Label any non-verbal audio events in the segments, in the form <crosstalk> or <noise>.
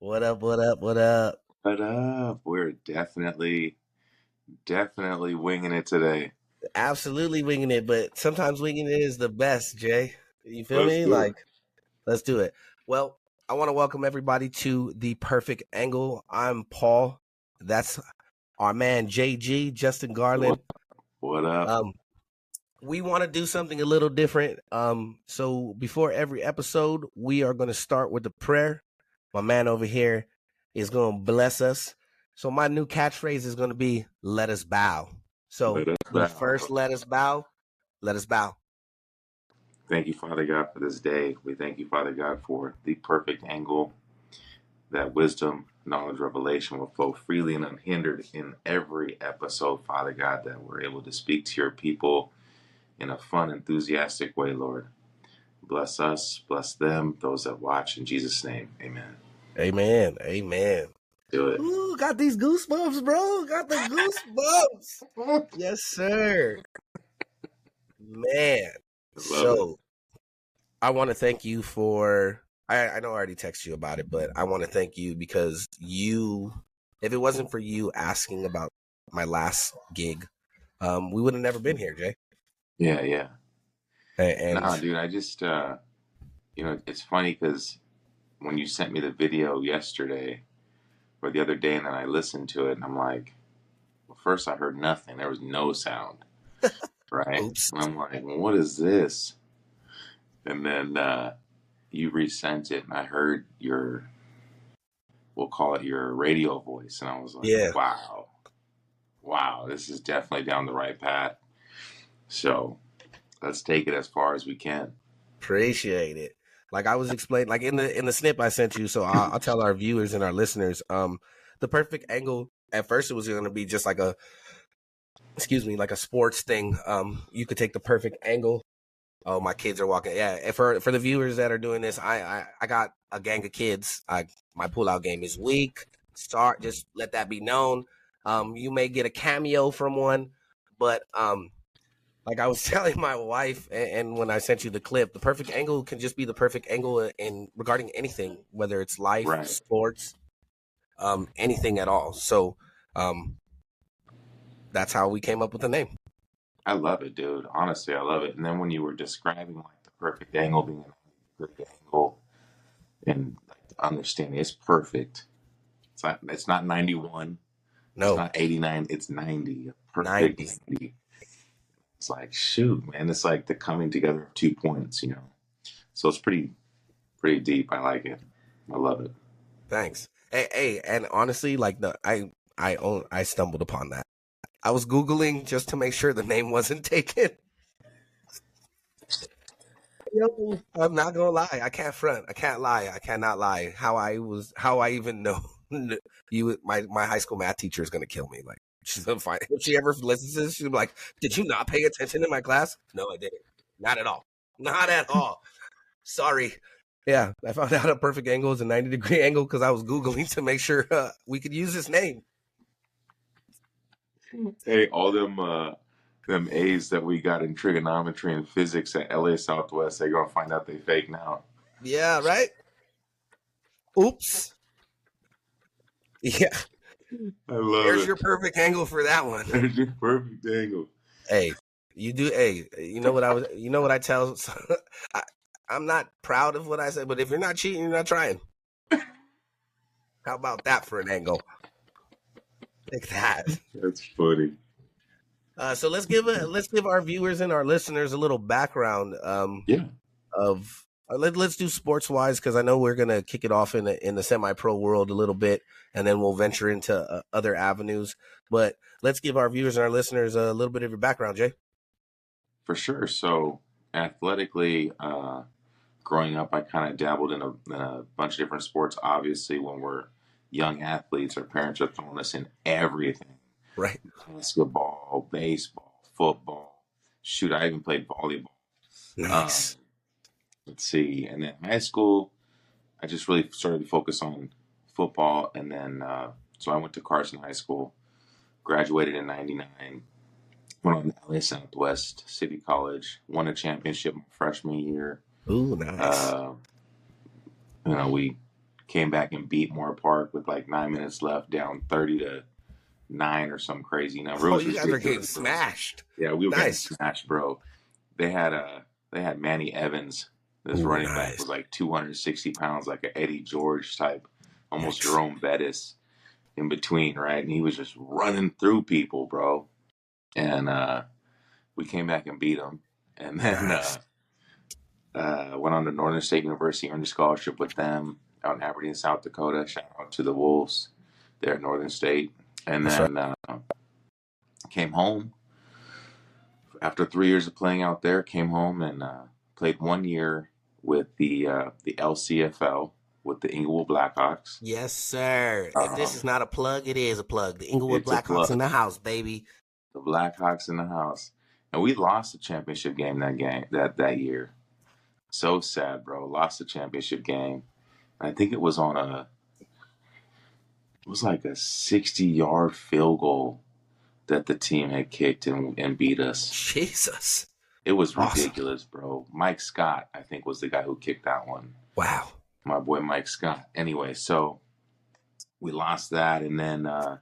What up? What up? What up? What up? We're definitely, definitely winging it today. Absolutely winging it, but sometimes winging it is the best, Jay. You feel Let's me? do it. Like, let's do it. Well, I want to welcome everybody to the perfect angle. I'm Paul. That's our man JG, Justin Garland. What up? Um, we want to do something a little different. Um, so before every episode, we are going to start with a prayer. My man over here is going to bless us. So my new catchphrase is going to be "Let us bow." So Let us the bow. first "Let us bow," let us bow. Thank you, Father God, for this day. We thank you, Father God, for the perfect angle that wisdom, knowledge, revelation will flow freely and unhindered in every episode, Father God, that we're able to speak to your people in a fun, enthusiastic way, Lord. Bless us, bless them, those that watch. In Jesus' name, amen. Amen. Amen. Do it. Ooh, got these goosebumps, bro. Got the goosebumps. yes, sir. Man. So I want to thank you for I, I know I already texted you about it, but I want to thank you because you if it wasn't for you asking about my last gig, um, we would have never been here, Jay. Yeah, yeah. A- And, Nah, dude, I just, uh, you know, it's funny because when you sent me the video yesterday or the other day, and then I listened to it, and I'm like, well, first I heard nothing. There was no sound, <laughs> right? Oops. And I'm like, well, what is this? And then uh, you resent it, and I heard your, we'll call it your radio voice, and I was like, Yeah. wow, wow, this is definitely down the right path. So let's take it as far as we can. appreciate it. Like I was explaining, like in the in the snip I sent you, so I'll, I'll tell our viewers and our listeners, um, the perfect angle. At first, it was going to be just like a, excuse me, like a sports thing. Um, you could take the perfect angle. Oh, my kids are walking. Yeah, and for for the viewers that are doing this, I I, I got a gang of kids. I my pull out game is weak. Start just let that be known. Um, you may get a cameo from one, but um, like I was <laughs> telling my wife, and, and when I sent you the clip, the perfect angle can just be the perfect angle in regarding anything, whether it's life, Right. sports, um, anything at all. So, um, that's how we came up with the name. I love it, dude. Honestly, I love it. And then when you were describing like the perfect angle being a perfect angle and like understanding, it's perfect. It's not. It's not ninety one. It's No, not eighty nine. It's ninety. Perfect 90. 90. It's like shoot, man. It's like the coming together of two points, you know. So it's pretty, pretty deep. I like it. I love it. thanks. Hey, hey, and honestly, like the I I own I stumbled upon that. I was googling just to make sure the name wasn't <laughs> taken. Yo, I'm not gonna lie. I can't front. I can't lie. I cannot lie. How I was, how I even <laughs> know you. My my high school math teacher is gonna kill me. Like <laughs> she's gonna find if she ever listens to this, she'll be like, "Did you not pay attention in my class?" No, I didn't. Not at all. Not at all. Sorry. Yeah, I found out a perfect angle is a 90 degree <laughs> angle because I was googling to make sure uh, we could use this name. Hey, all them uh them A's that we got in trigonometry and physics at LA Southwest, they're gonna find out they fake now. Yeah, right. Oops. Yeah, <laughs> I love there's it. your perfect angle for that one. <laughs> There's your perfect angle. Hey, you do. Hey, you know what I was. You know what I tell. <laughs> I, I'm not proud of what I said, but if you're not cheating, you're not trying. How about that for an angle? Like that. That's funny. Uh, so let's give a let's give our viewers and our listeners a little background um, Yeah. of. Uh, let, let's do sports wise because I know we're gonna kick it off in the, in the semi pro world a little bit, and then we'll venture into uh, other avenues. But let's give our viewers and our listeners a little bit of your background, Jay. For sure. So athletically, uh, growing up, I kind of dabbled in a, in a bunch of different sports. Obviously, when we're young athletes, our parents are throwing us in everything: Right. basketball, baseball, football. Shoot, I even played volleyball. Nice. Um, let's see. And then high school, I just really started to focus on football. And then, uh, so I went to Carson High School, graduated in 99, went on to LA Southwest City College, won a championship my freshman year. Ooh, nice. Uh, you know, we came back and beat Moorpark with like nine minutes left, down thirty to nine or some crazy number. Oh, you guys are getting smashed. Yeah, we were Nice. getting smashed, bro. They had uh they had Manny Evans, this Ooh, running back nice. was like two hundred and sixty pounds, like an Eddie George type, almost Yikes. Jerome Bettis in between, right? And he was just running through people, bro. And uh we came back and beat him. And <laughs> then uh Nice. uh, went on to Northern State University, earned a scholarship with them out in Aberdeen, South Dakota. Shout out to the Wolves there at Northern State. And That's then uh, came home after three years of playing out there. Came home and uh, played one year with the uh, the LCFL with the Inglewood Blackhawks. Yes, sir. If this Um, is not a plug, it is a plug. The Inglewood Blackhawks in the house, baby. The Blackhawks in the house, and we lost the championship game that game that that year. So sad, bro. Lost the championship game. I think it was on a it was like a 60 yard field goal that the team had kicked and, and beat us. <laughs> Jesus. It was Awesome. ridiculous, bro. Mike Scott, I think, was the guy who kicked that one. Wow. My boy Mike Scott. Anyway, so we lost that, and then uh,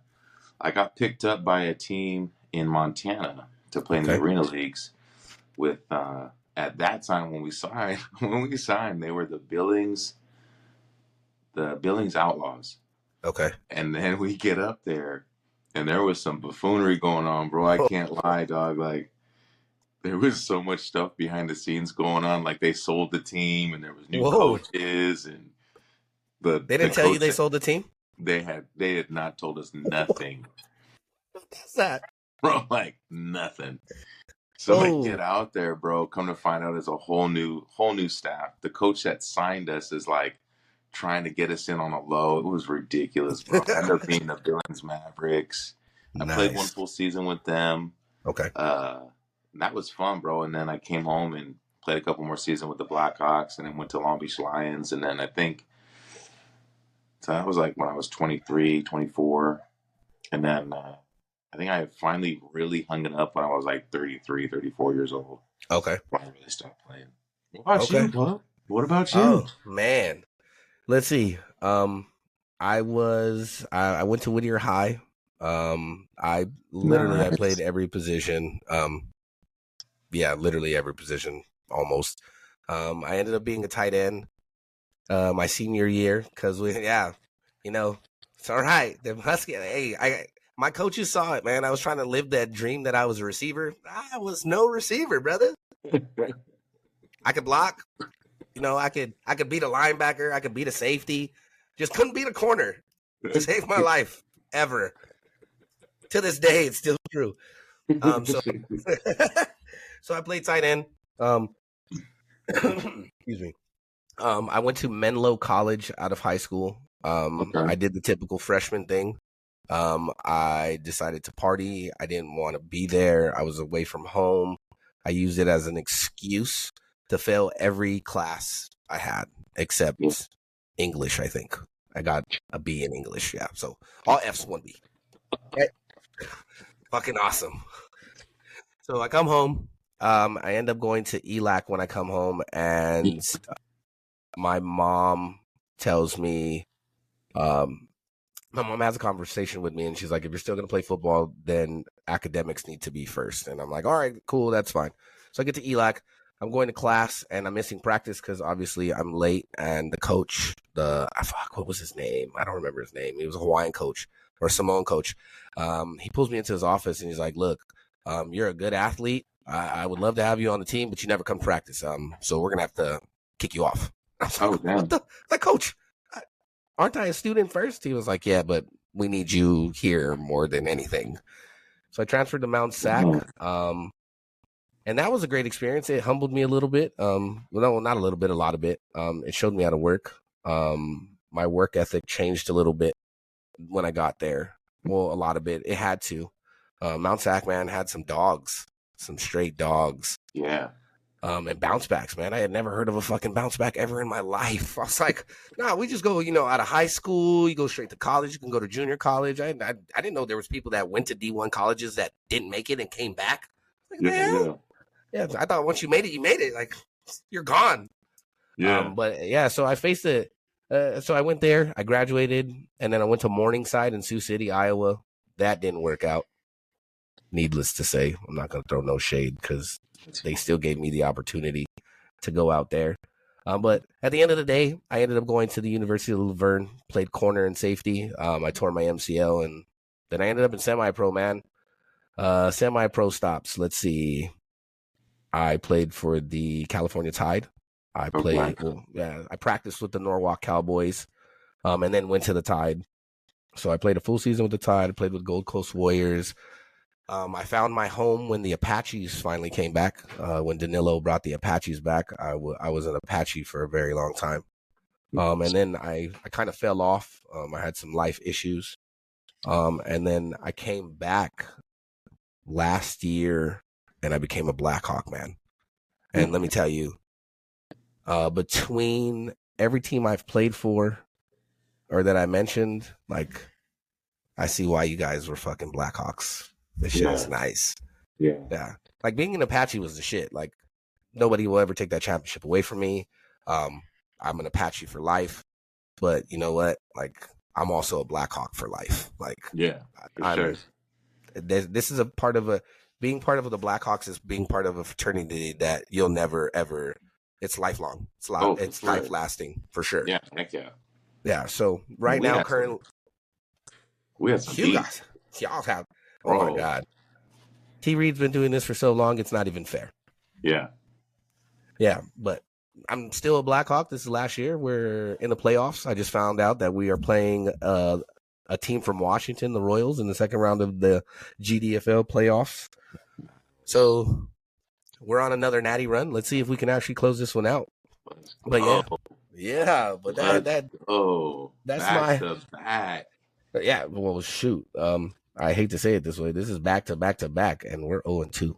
I got picked up by a team in Montana to play in the arena leagues. With uh, at that time when we signed, <laughs> when we signed, they were the Billings, the Billings Outlaws. Okay. And then we get up there, and there was some buffoonery going on, bro. I can't lie, dog. Like, there was so much stuff behind the scenes going on. Like, they sold the team, and there was new Whoa. coaches, and the They didn't the tell you they sold the team? They had they had not told us nothing, <laughs> That's that. bro. Like nothing. So Oh. I get out there, bro. Come to find out, it's a whole new whole new staff. The coach that signed us is like trying to get us in on a low. It was ridiculous, bro. I ended up <laughs> being the Billings Mavericks. I played one full season with them. Okay. Uh, that was fun, bro. And then I came home and played a couple more seasons with the Blackhawks, and then went to Long Beach Lions. And then I think so that was like when I was 23, 24. And then uh, I think I finally really hung it up when I was like 33, 34 years old. Okay. When I really stopped playing. What about Okay. you? What about you? Oh man. Let's see. Um I was I, I went to Whittier High. Um I literally I played every position. Um yeah, literally every position almost. Um I ended up being a tight end uh my senior year cuz we yeah, you know, it's all right. The Husky hey, I my coaches saw it, man. I was trying to live that dream that I was a receiver. I was no receiver, brother. I could block. You know, I could I could beat a linebacker. I could beat a safety. Just couldn't beat a corner. Saved my <laughs> life ever. To this day, it's still true. Um, so <laughs> so I played tight end. Um, <coughs> excuse me. Um, I went to Menlo College out of high school. Um, Okay. I did the typical freshman thing. Um, I decided to party. I didn't want to be there. I was away from home. I used it as an excuse to fail every class I had except Yeah. English. I think I got a B in English. Yeah, so all F's, one B. Okay. <laughs> Fucking awesome. So I come home. Um, I end up going to ELAC when I come home, and my mom tells me, um, my mom has a conversation with me, and she's like, "If you're still gonna play football, then academics need to be first. And I'm like, "All right, cool, that's fine." So I get to ELAC. I'm going to class, and I'm missing practice because obviously I'm late. And the coach, the fuck, what was his name? I don't remember his name. He was a Hawaiian coach or Samoan coach. Um, he pulls me into his office, and he's like, "Look, um, you're a good athlete. I, I would love to have you on the team, but you never come practice. Um, so we're gonna have to kick you off." I was like, Oh. "What the? Like, coach, I- aren't I a student first? He was like, "Yeah, but we need you here more than anything." So I transferred to Mount Sac. Um, and that was a great experience. It humbled me a little bit. Um, well, no, not a little bit, a lot of bit. Um, it showed me how to work. Um, my work ethic changed a little bit when I got there. Well, a lot of it. It had to. Uh, Mount Sac, man, had some dogs, some straight dogs. Yeah. Um, and bounce backs, man. I had never heard of a fucking bounce back ever in my <laughs> life. I was like, nah, we just go, you know, out of high school, you go straight to college. You can go to junior college. I, I, I didn't know there was people that went to D1 colleges that didn't make it and came back. Like, Yeah. man, Yeah. yeah, I thought once you made it, you made it. Like you're gone. Yeah. Um, but yeah, so I faced it. uh, so I went there. I graduated, and then I went to Morningside in Sioux City, Iowa. That didn't work out. Needless to say, I'm not going to throw no shade because they still gave me the opportunity to go out there. Um, but at the end of the day, I ended up going to the University of La Verne, played corner and safety. Um, I tore my MCL, and then I ended up in semi-pro. Man, uh, semi-pro stops. Let's see. I played for the California Tide. I Oh, played, black. well, yeah, I practiced with the Norwalk Cowboys, um, and then went to the Tide. So I played a full season with the Tide. I played with Gold Coast Warriors. Um, I found my home when the Apaches finally came back. Uh, when Danilo brought the Apaches back, I, w- I was an Apache for a very long time. Um, and then I, I kind of fell off. Um, I had some life issues. Um, and then I came back last year and I became a Blackhawk man. And let me tell you, uh, between every team I've played for or that I mentioned, like, I see why you guys were fucking Blackhawks. This shit is nice. Yeah. Yeah. Like being an Apache was the shit. Like nobody will ever take that championship away from me. Um, I'm an Apache for life. But you know what? Like I'm also a Blackhawk for life. Like Yeah. Sure. this, this is a part of a being part of the Blackhawks is being part of a fraternity that you'll never ever. It's lifelong. It's li- Oh, it's sure. life lasting for sure. Yeah. Heck yeah. Yeah. So right We now, had some current We had some you guys, y'all have. Oh my god. T Reed's been doing this for so long, it's not even fair. Yeah. Yeah, but I'm still a Blackhawk. This is last year. We're in the playoffs. I just found out that we are playing uh, a team from Washington, the Royals, in the second round of the GDFL playoffs. So we're on another natty run. Let's see if we can actually close this one out. But yeah. Oh, Yeah, but that that oh, That's my- back. yeah. Well, shoot. Um, I hate to say it this way. This is back to back to back, and we're zero and two.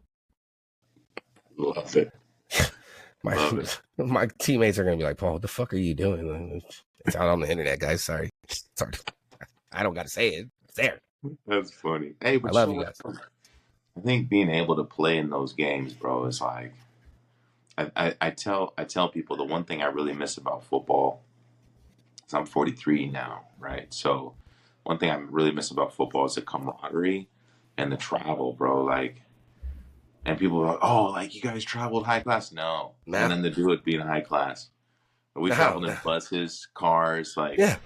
Love it. <laughs> My Love it. <laughs> my teammates are gonna be like, Paul, what the fuck are you doing? It's out on the internet, guys. Sorry, <laughs> sorry. I don't got to say it. It's there. That's funny. Hey, but I love you what? I think being able to play in those games, bro, is like I, I, I tell I tell people the one thing I really miss about football is I'm 43 now, right? So one thing I really miss about football is the camaraderie and the travel, bro. Like, and people are like, oh, like you guys traveled high class? No, Nah. nothing to do with being high class. But we traveled in buses, cars, like Yeah,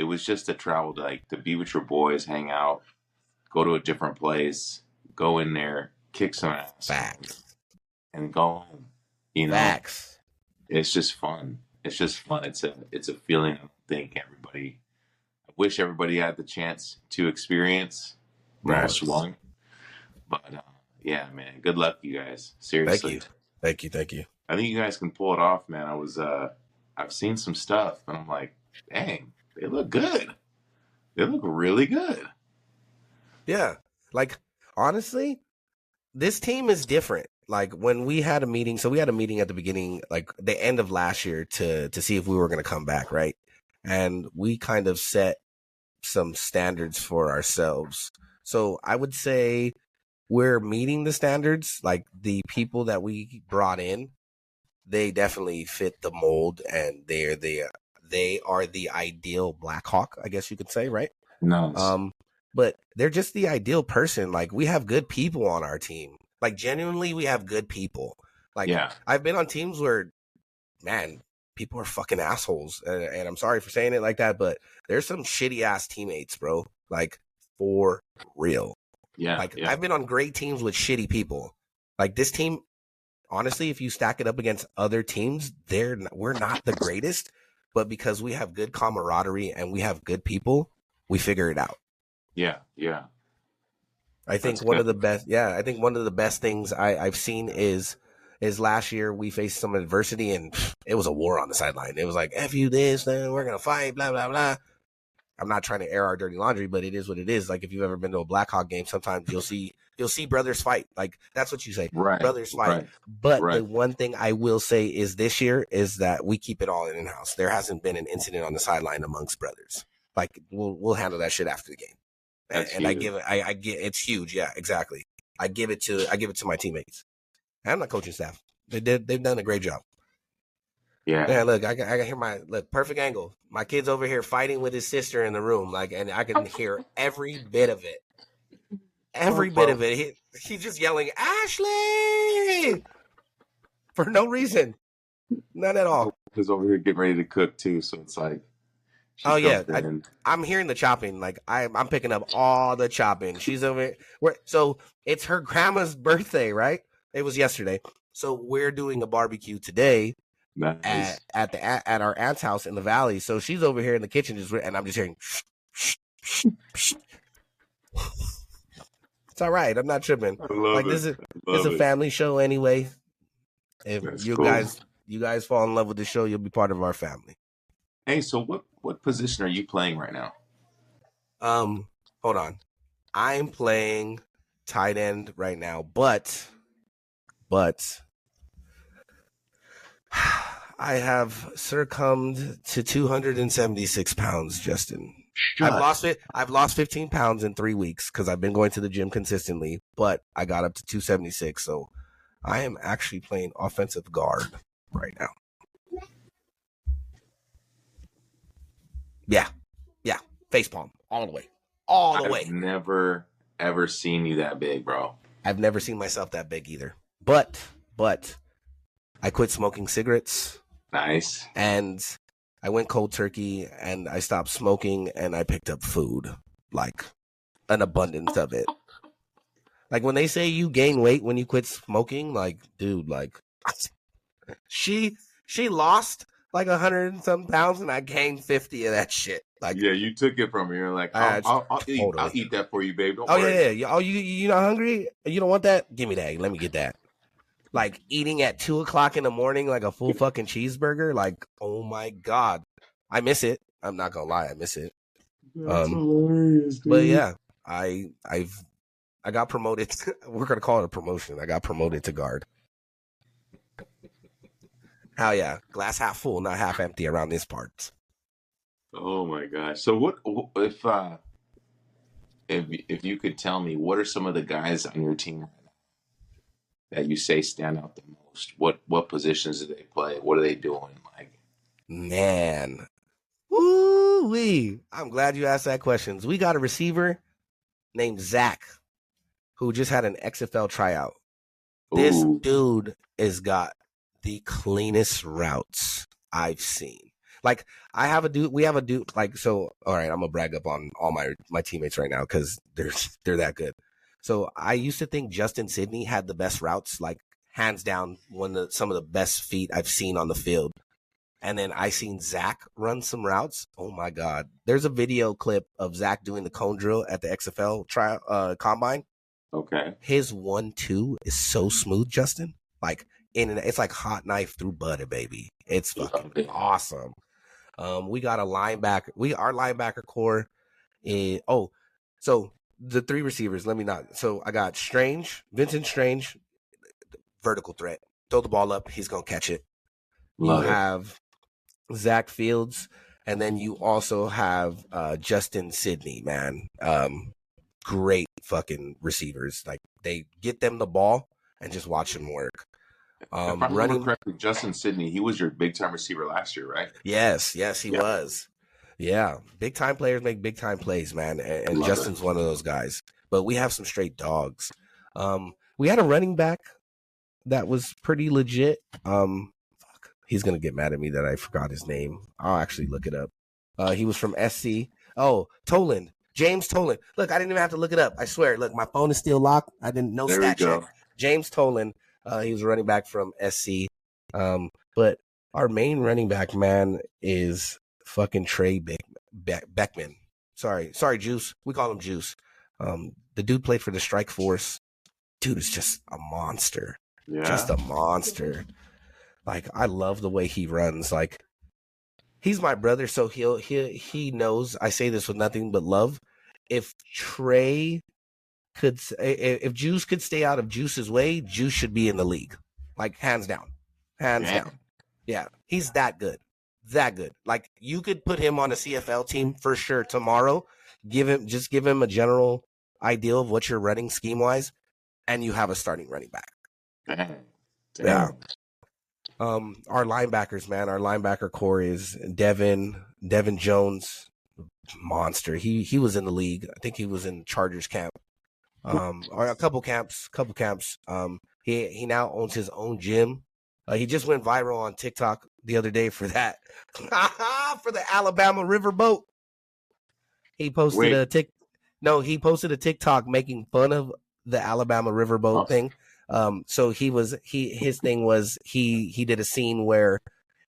it was just to travel to like to be with your boys, hang out, go to a different place, go in there, kick some ass, facts, and go home. You know, facts. it's just fun. It's just fun. It's a it's a feeling. I think everybody. Wish everybody had the chance to experience Right. most one. But uh, yeah, man, good luck, you guys. Seriously, Thank you. Thank you, thank you. I think you guys can pull it off, man. I was uh, I've seen some stuff, and I'm like, dang, they look good. They look really good. Yeah, like honestly, this team is different. Like when we had a meeting, so we had a meeting at the beginning, like the end of last year, to to see if we were going to come back, right? And we kind of set some standards for ourselves. So I would say we're meeting the standards. Like the people that we brought in, they definitely fit the mold, and they're the they are the ideal Blackhawk, I guess you could say, right? Nice. Um, but they're just the ideal person. Like we have good people on our team. Like genuinely, we have good people. Like yeah, I've been on teams where, man, people are fucking assholes, and, and I'm sorry for saying it like that, but there's some shitty ass teammates, bro. Like for real. yeah, Like yeah. I've been on great teams with shitty people. Like this team, honestly, if you stack it up against other teams, they're we're not the greatest, but because we have good camaraderie and we have good people, we figure it out. yeah, yeah. I think That's one good. of the best, yeah, I think one of the best things I, I've seen is is last year we faced some adversity and it was a war on the sideline. It was like f you this, then we're gonna fight, blah blah blah. I'm not trying to air our dirty laundry, but it is what it is. Like if you've ever been to a Blackhawk game, sometimes you'll see you'll see brothers fight. Like that's what you say, Right, brothers fight. right. But the one thing I will say is this year is that we keep it all in house. There hasn't been an incident on the sideline amongst brothers. Like we'll we'll handle that shit after the game. And, and I give it I, I get it's huge, yeah, exactly. I give it to I give it to my teammates. And my coaching staff. They did they've done a great job. Yeah. Yeah, look, I can, I can hear my look perfect angle. My kid's over here fighting with his sister in the room, like, and I can hear every bit of it, every bit of it. He, he's just yelling, "Ashley!" <laughs> for no reason, none at all. Because over here getting ready to cook too, so it's like. Oh, yeah, in. I'm hearing the chopping. Like I, I'm picking up all the chopping. She's over. We're, so it's her grandma's birthday, right? It was yesterday. So we're doing a barbecue today nice. at, at the at, at our aunt's house in the valley. So she's over here in the kitchen, just and I'm just hearing. it's all right. I'm not tripping. Like it. this is it's a it. family show anyway. If That's you cool. guys you guys fall in love with the show, you'll be part of our family. Hey, so what what position are you playing right now? Um, hold on. I'm playing tight end right now, but but <sighs> I have succumbed to 276 pounds, Justin. I've lost it. I've lost 15 pounds in three weeks because I've been going to the gym consistently, but I got up to 276. So I am actually playing offensive guard right now. Yeah. Yeah. Face palm all the way. All the I've way. never ever seen you that big, bro. I've never seen myself that big either. But, but I quit smoking cigarettes Nice. and I went cold turkey and I stopped smoking and I picked up food, like an abundance of it. Like when they say you gain weight when you quit smoking, like dude, like <laughs> she she lost like a hundred and some pounds and I gained fifty of that shit. Like yeah, you took it from me. You're like, I'll, I'll, I'll, eat, totally. I'll eat that for you, babe. Don't Oh worry. yeah, yeah, yeah. Oh, you you not hungry? You don't want that? Give me that. Let me get that. Like eating at two o'clock in the morning, like a full fucking cheeseburger. Like, oh my god, I miss it. I'm not gonna lie, I miss it. That's Um, hilarious, But yeah, I I've I got promoted. <laughs> we're gonna call it a promotion. I got promoted to guard. Hell yeah, glass half full, not half empty around this part. Oh my gosh. So what if uh if if you could tell me what are some of the guys on your team that you say stand out the most? What what positions do they play? What are they doing? Like Man. Woo wee. I'm glad you asked that question. We got a receiver named Zach who just had an XFL tryout. This dude has got the cleanest routes I've seen. Like I have a dude, we have a dude. Like so, all right. I'm gonna brag up on all my my teammates right now because they're they're that good. So I used to think Justin Sidney had the best routes, like hands down, one of the, some of the best feet I've seen on the field. And then I seen Zach run some routes. Oh my god! There's a video clip of Zach doing the cone drill at the XFL trial uh, combine okay. his one two is so smooth, Justin. Like in and it's like hot knife through butter, baby. It's fucking awesome. Um, we got a linebacker. We our linebacker core is oh, so the three receivers. Let me not. So I got Strange, Vincent Strange, vertical threat. Throw the ball up, he's gonna catch it. Love you it. have Zach Fields, and then you also have uh, Justin Sidney, man. Um, great fucking receivers. Like they get them the ball and just watch them work. Um, if I remember running, correctly, Justin Sidney, he was your big time receiver last year, right? yes, yes, he Yeah. was. Yeah, big time players make big time plays, man, and, and Love it. Justin's one of those guys. But we have some straight dogs. Um, we had a running back that was pretty legit. Um, fuck, he's gonna get mad at me that I forgot his name. I'll actually look it up. Uh, he was from SC. Oh, Toland, James Toland. Look, I didn't even have to look it up. I swear. Look, my phone is still locked. I didn't know there stat check. James Toland. Uh, he was a running back from SC. Um, but our main running back man is fucking Trey Beck- Beck- Beckman. Sorry, sorry, Juice. We call him Juice. Um, the dude played for the Strike Force. Dude is just a monster Yeah. just a monster. Like I love the way he runs. Like he's my brother, so he'll he he knows. I say this with nothing but love. If Trey could, s- i- i- if Juice could stay out of Juice's way, Juice should be in the league, like hands down, hands Yeah. down. Yeah, he's that good, that good. Like you could put him on a CFL team for sure tomorrow. Give him just give him a general idea of what you're running scheme wise, and you have a starting running back. Dang. Yeah. Um, our linebackers, man, our linebacker core is Devin, Devin Jones, monster. He he was in the league. I think he was in Chargers camp. Um, or a couple camps, couple camps. Um, he he now owns his own gym. Uh, he just went viral on TikTok the other day for that, <laughs> for the Alabama riverboat. He posted Wait. a tick. No, he posted a TikTok making fun of the Alabama riverboat Oh. thing. Um, so he was he his thing was he he did a scene where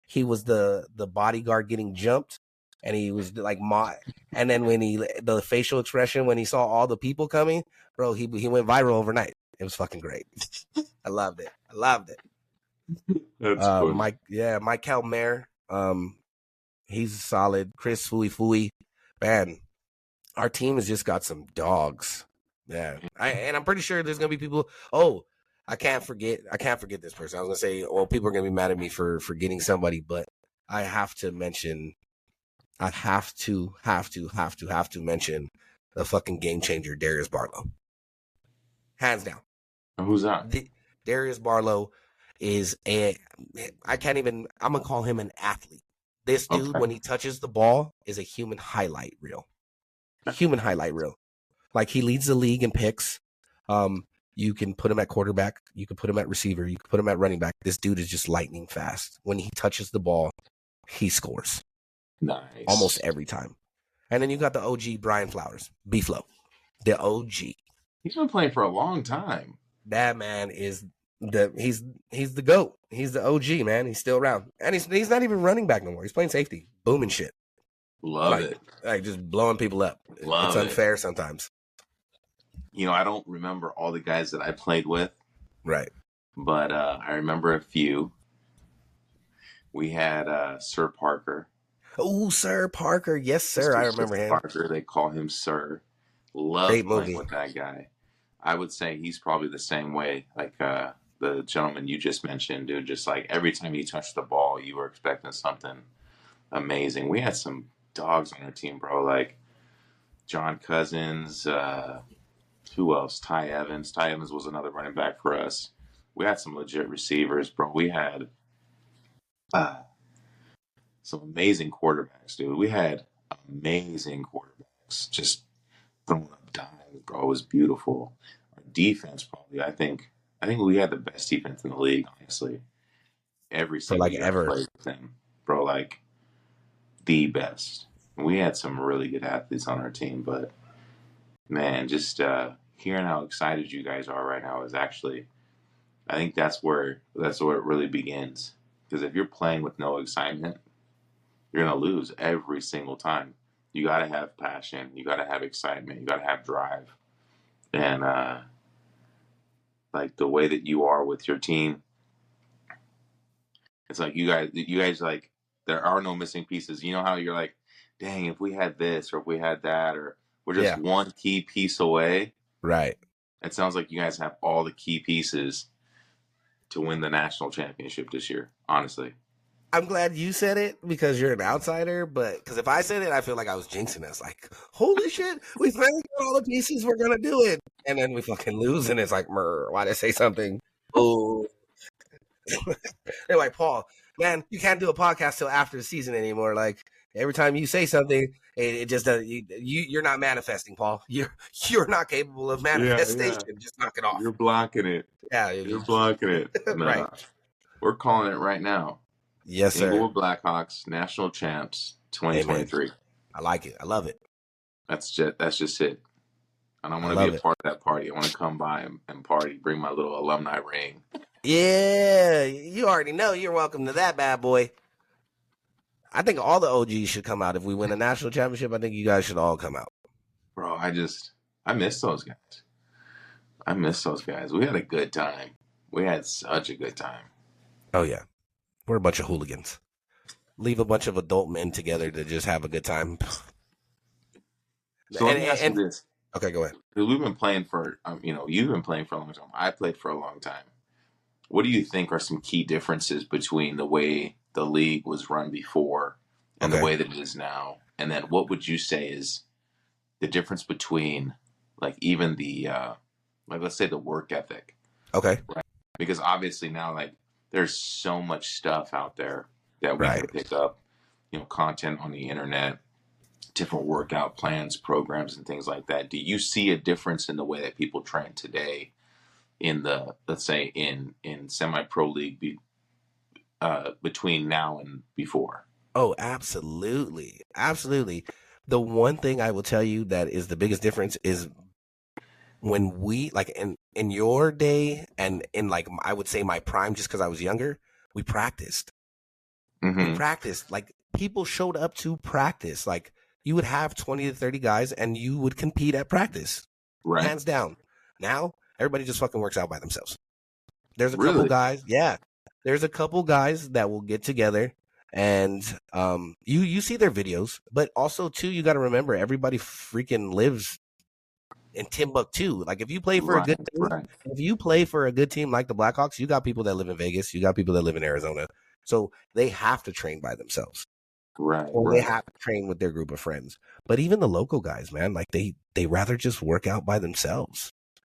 he was the the bodyguard getting jumped, and he was like mo- and then when he the facial expression when he saw all the people coming, bro, he he went viral overnight. It was fucking great. I loved it. I loved it. <laughs> That's Uh, funny. Mike, yeah, Michael Mayer, um, he's solid. Chris Fui Fui, man, our team has just got some dogs. Yeah, I, and I'm pretty sure there's gonna be people. Oh, I can't forget. I can't forget this person. I was gonna say, well, people are gonna be mad at me for forgetting somebody, but I have to mention. I have to, have to, have to, have to mention the fucking game changer, Darius Barlow. Hands down. Who's that? D- Darius Barlow is a I can't even I'm gonna call him an athlete. This dude, Okay. when he touches the ball, is a human highlight reel. A human highlight reel. Like he leads the league in picks. Um, you can put him at quarterback, you can put him at receiver, you can put him at running back. This dude is just lightning fast. When he touches the ball, he scores Nice. almost every time. And then you got the OG Brian Flowers, B Flow. The OG. He's been playing for a long time. that man is the he's he's the goat. He's the OG man. He's still around, and he's he's not even running back no more. He's playing safety, booming shit, Love Like- it. like just blowing people up. Love it's it. unfair sometimes, You know, I don't remember all the guys that I played with, right? but uh, I remember a few. We had uh, Sir Parker. Oh, Sir Parker, yes, sir. Mr. I remember him. Parker. They call him Sir. Love Great playing movie. with that guy. I would say he's probably the same way, like uh, the gentleman you just mentioned, dude. Just like every time he touched the ball, you were expecting something amazing. We had some dogs on our team, bro. Like John Cousins. Uh, who else? Ty Evans. Ty Evans was another running back for us. We had some legit receivers, bro. We had uh, some amazing quarterbacks, dude. We had amazing quarterbacks just throwing up dimes, bro. It was beautiful. Our defense, probably, I think, I think we had the best defense in the league, honestly. Every single like, ever. played with them, bro. Like the best. We had some really good athletes on our team, but man, just uh, hearing how excited you guys are right now is actually, I think that's where that's where it really begins. Because if you're playing with no excitement, you're gonna lose every single time. You gotta have passion. You gotta have excitement. You gotta have drive. And uh, like the way that you are with your team, it's like you guys, you guys like there are no missing pieces. You know how you're like, dang, if we had this or if we had that or we're just Yeah. one key piece away. Right. It sounds like you guys have all the key pieces to win the national championship this year. Honestly, I'm glad you said it because you're an outsider, but because if I said it, I feel like I was jinxing us. Like, holy shit, we finally got all the pieces. We're gonna do it, and then we fucking lose, and it's like, Mer, why did I say something? Oh, <laughs> they're like, Paul, man, you can't do a podcast till after the season anymore. Like every time you say something, it, it just does. You, you you're not manifesting, Paul. You're <laughs> you're not capable of yeah. manifestation. Just knock it off. you're blocking it. yeah, You're blocking it. <laughs> Nah. Right. We're calling it right now. Yes, sir. Inglewood Blackhawks national champs 2023. I like it. I love it. That's just that's just it. And I I want to be a it. part of that party. I want to come by and, and party. Bring my little alumni ring. Yeah, you already know. You're welcome to that bad boy. I think all the OGs should come out if we win a national championship. I think you guys should all come out. Bro, I just I miss those guys. I miss those guys. We had a good time. We had such a good time. Oh yeah, we're a bunch of hooligans. Leave a bunch of adult men together to just have a good time. So let me ask and- you this. Okay, go ahead. We've been playing for, um, you know, you've been playing for a long time. I played for a long time. What do you think are some key differences between the way the league was run before and Okay. the way that it is now? And then what would you say is the difference between, like, even the, uh, like, let's say the work ethic? Okay, Right? Because obviously now, like, there's so much stuff out there that we can pick up, you know, content on the internet, different workout plans, programs, and things like that. Do you see a difference in the way that people train today in the, let's say, in in semi pro league be, uh, between now and before? Oh, absolutely. Absolutely. The one thing I will tell you that is the biggest difference is when we like in in your day and in like I would say my prime just cuz I was younger, we practiced. We hmm practiced. Like people showed up to practice. Like you would have 20 to 30 guys and you would compete at practice. Right. Hands down. Now, everybody just fucking works out by themselves. There's a couple guys, yeah. There's a couple guys that will get together and um you you see their videos, but also too you got to remember everybody freaking lives in Timbuktu. Like if you play for a good team, Right. if you play for a good team like the Blackhawks, you got people that live in Vegas, you got people that live in Arizona. So they have to train by themselves Right. or they have to train with their group of friends. But even the local guys, man, like they they rather just work out by themselves.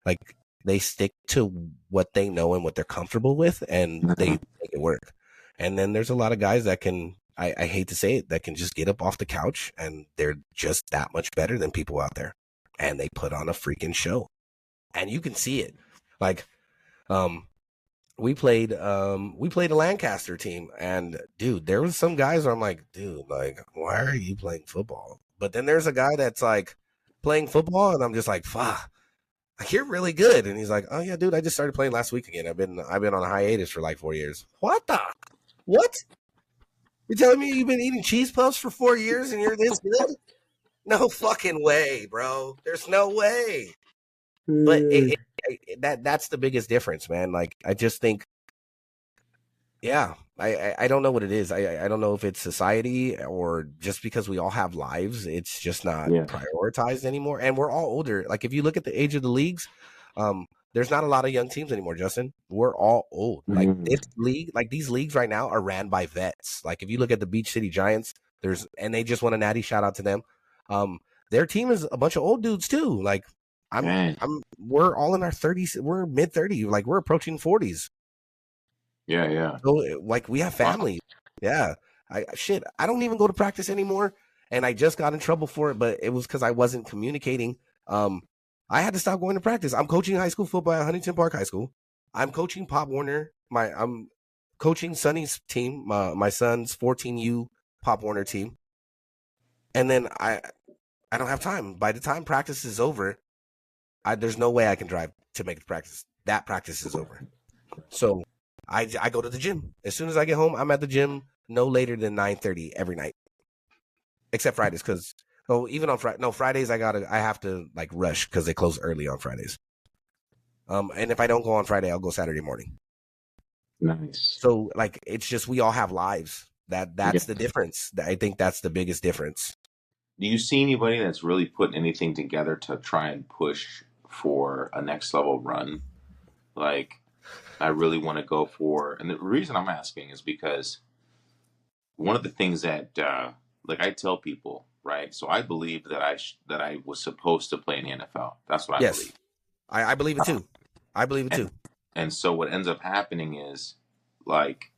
Like they stick to what they know and what they're comfortable with, and they Mhm. make it work. And then there's a lot of guys that can. I, I hate to say it, that can just get up off the couch and they're just that much better than people out there. And they put on a freaking show. And you can see it. Like, um, we played um we played a Lancaster team and dude there was some guys where I'm like dude like why are you playing football? But then there's a guy that's like playing football and I'm just like fuck you're really good. And he's like oh yeah dude I just started playing last week again. I've been I've been on a hiatus for like 4 years. What the what? You're telling me you've been eating cheese puffs for 4 years and you're this good no fucking way bro there's no way but it, it, it, that that's the biggest difference, man. Like I just think, yeah, I, I I don't know what it is. I I- don't know if it's society or just because we all have lives, it's just not Yeah. prioritized anymore. And we're all older. Like if you look at the age of the leagues, um, there's not a lot of young teams anymore. Justin, we're all old. Like Mhm. this league, like these leagues right now are ran by vets. Like if you look at the Beach City Giants, there's and they just won a natty. Shout out to them. Um, their team is a bunch of old dudes too. Like I'm Man. I'm we're all in our 30s, we're mid 30s, like we're approaching 40s. Yeah. Yeah. So like we have family. Yeah. I shit, I don't even go to practice anymore and I just got in trouble for it, but it was cuz I wasn't communicating. Um I had to stop going to practice. I'm coaching high school football at Huntington Park High School. I'm coaching Pop Warner. My I'm coaching Sonny's team, my, my son's 14U Pop Warner team. And then I I don't have time. By the time practice is over, I, there's no way I can drive to make the practice. That practice is over. So I, I go to the gym. As soon as I get home, I'm at the gym no later than 9:30 every night. Except Fridays cuz oh even on Friday no Fridays I got to I have to like rush cuz they close early on Fridays. Um and if I don't go on Friday, I'll go Saturday morning. Nice. So like it's just we all have lives. That that's the difference. I think that's the biggest difference. Do you see anybody that's really putting anything together to try and push for a next level run? Like, I really want to go for, and the reason I'm asking is because one of the things that, uh, like, I tell people, right? So I believe that I sh- that I was supposed to play in the NFL. That's what I Yes. believe. I, I believe it too. I believe it too. And so what ends up happening is like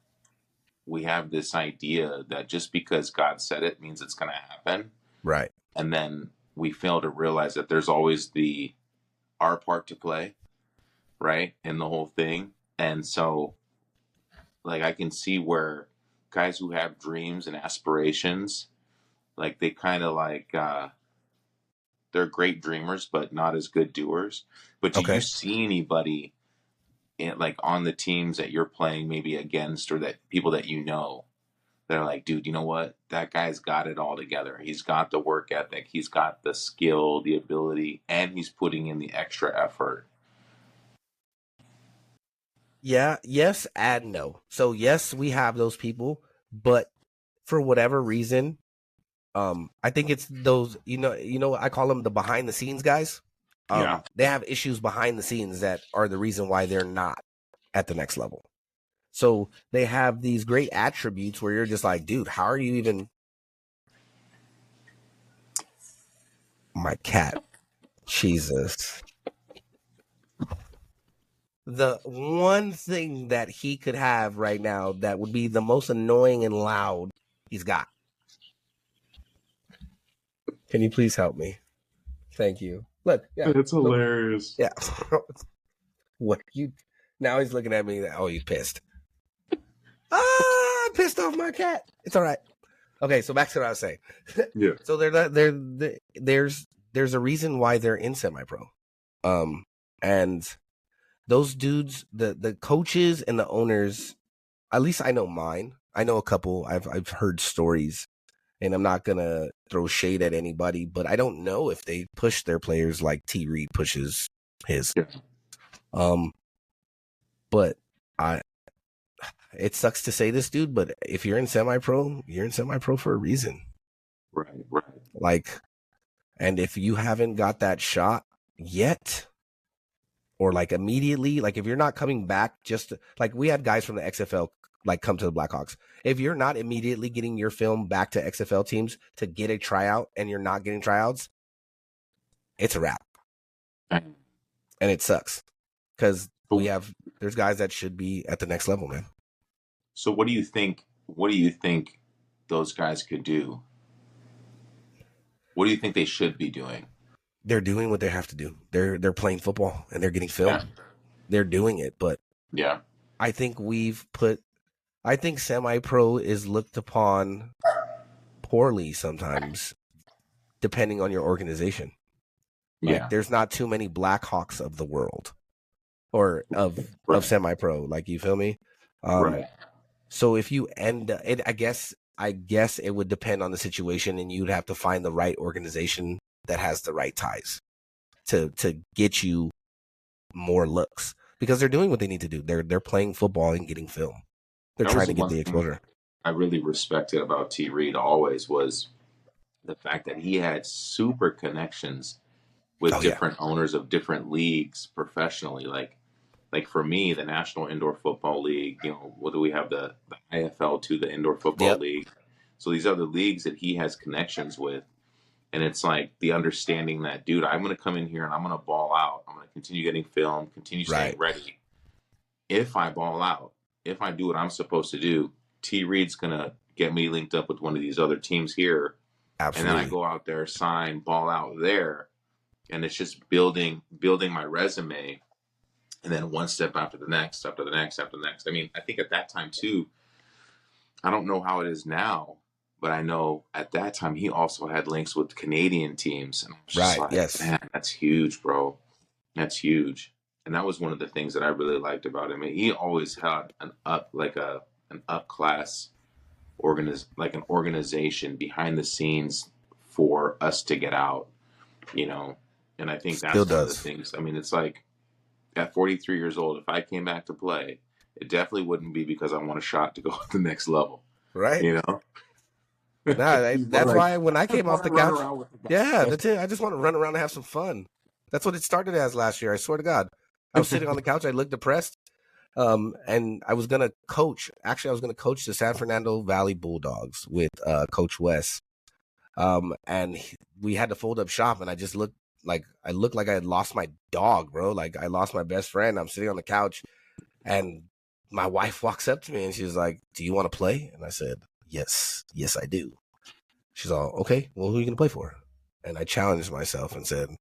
we have this idea that just because God said it means it's going to happen. Right. And then we fail to realize that there's always the our part to play, right? In the whole thing. And so like I can see where guys who have dreams and aspirations like they kind of like uh they're great dreamers but not as good doers. But do Okay. you see anybody in, like on the teams that you're playing maybe against or that people that you know they're like dude you know what that guy's got it all together he's got the work ethic he's got the skill the ability and he's putting in the extra effort Yeah, yes and no. So yes, we have those people, but for whatever reason, um, I think it's those you know you know I call them the behind the scenes guys. Um, Yeah. they have issues behind the scenes that are the reason why they're not at the next level. So they have these great attributes where you're just like, dude, how are you even? My cat, Jesus. the one thing that he could have right now that would be the most annoying and loud he's got. Can you please help me? Thank you. Look, yeah, It's look, hilarious. yeah. <laughs> what you? Now he's looking at me. Oh, you pissed? Ah, I pissed off my cat. It's all right. Okay, so back to what I was saying. <laughs> Yeah. So they're not, they're, they there's there's a reason why they're in semi-pro, um, and those dudes, the the coaches and the owners, at least I know mine. I know a couple. I've I've heard stories, and I'm not gonna throw shade at anybody, but I don't know if they push their players like T Reed pushes his. Yeah. Um, but I, it sucks to say this, dude, but if you're in semi-pro, you're in semi-pro for a reason. Right, right. Like, and if you haven't got that shot yet, or like immediately, like if you're not coming back, just like we had guys from the XFL like come to the Blackhawks. If you're not immediately getting your film back to XFL teams to get a tryout and you're not getting tryouts, it's a wrap. And And it sucks because we have, there's guys that should be at the next level, man. So what do you think what do you think those guys could do? What do you think they should be doing? They're doing what they have to do. They're, they're playing football and they're getting film. Yeah. They're doing it, but Yeah. I think we've put I think semi pro is looked upon poorly sometimes depending on your organization. Like Yeah. there's not too many Blackhawks of the world or of Right. of semi pro, like you feel me? Um right. So if you end it I guess I guess it would depend on the situation and you'd have to find the right organization that has the right ties to to get you more looks because they're doing what they need to do. They're they're playing football and getting film. They're That trying to get the exposure. I really respected about T Reed always was the fact that he had super connections with Oh, yeah. different owners of different leagues professionally. Like like for me, the National Indoor Football League, you know, whether we have the, the IFL to the Indoor Football Yep. League. So these other leagues that he has connections with. And it's like the understanding that, dude, I'm going to come in here and I'm going to ball out. I'm going to continue getting film, continue staying Right. ready. If I ball out, if I do what I'm supposed to do, T Reed's going to get me linked up with one of these other teams here. And then I go out there, sign, ball out there. And it's just building, building my resume. And then one step after the next, after the next, after the next. I mean, I think at that time too, I don't know how it is now, but I know at that time he also had links with Canadian teams. And I was just Right, like, yes. man, that's huge, bro. That's huge. And that was one of the things that I really liked about him. He always had an up like a an up class organiz like an organization behind the scenes for us to get out, you know. And I think that's Still one of the does. things. I mean, it's like at 43 years old, if I came back to play, it definitely wouldn't be because I want a shot to go <laughs> to the next level, right? you know. Nah, <laughs> that- that's Like, why when I came off the couch, the yeah, that's it. I just want to run around and have some fun. That's what it started as last year. I swear to God. I was sitting on the couch. I looked depressed. Um, and I was gonna coach. Actually, I was gonna coach the San Fernando Valley Bulldogs with uh, Coach Wes. Um, and he- we had to fold up shop, and I just looked like I looked like I had lost my dog, bro. Like I lost my best friend. I'm sitting on the couch, and my wife walks up to me and she's like, "Do you want to play?" And I said, "Yes, yes, I do." She's all, "Okay, well, who are you gonna play for?" And I challenged myself and said,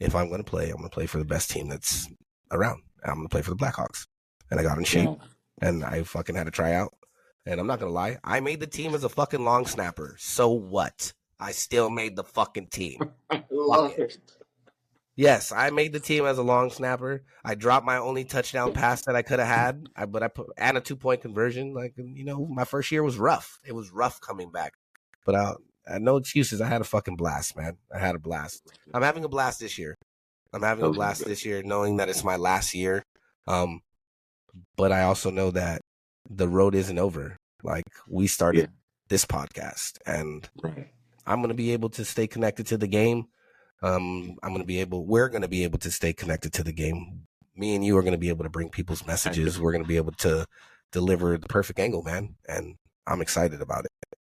"If I'm gonna play, I'm gonna play for the best team that's around. I'm gonna play for the Blackhawks." And I got in shape Yeah. and I fucking had to try out. And I'm not gonna lie, I made the team as a fucking long snapper. So what? I still made the fucking team. <laughs> I love Fuck it. Yes, I made the team as a long snapper. I dropped my only touchdown pass that I could have had, I, but I put and a two point conversion. Like you know, my first year was rough. It was rough coming back, but I, I had no excuses. I had a fucking blast, man. I had a blast. I'm having a blast this year. I'm having a blast this year, knowing that it's my last year. Um, but I also know that the road isn't over. Like we started Yeah. this podcast, and Right. I'm going to be able to stay connected to the game. Um, I'm going to be able, we're going to be able to stay connected to the game. Me and you are going to be able to bring people's messages. We're going to be able to deliver the perfect angle, man. And I'm excited about it.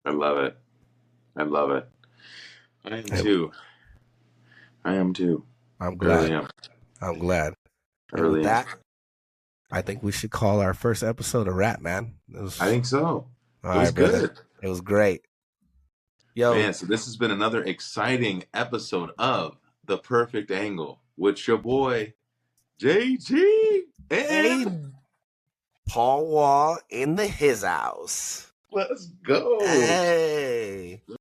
I love it. I love it. I am too. I am too. I'm I really glad. am. I'm glad. I really with am. that, I think we should call our first episode a wrap, man. It was, I think so. it was right, brother. good. It was great. Yo, Man, so this has been another exciting episode of The Perfect Angle with your boy JG and Paul Wall in the his house. let's go. Hey.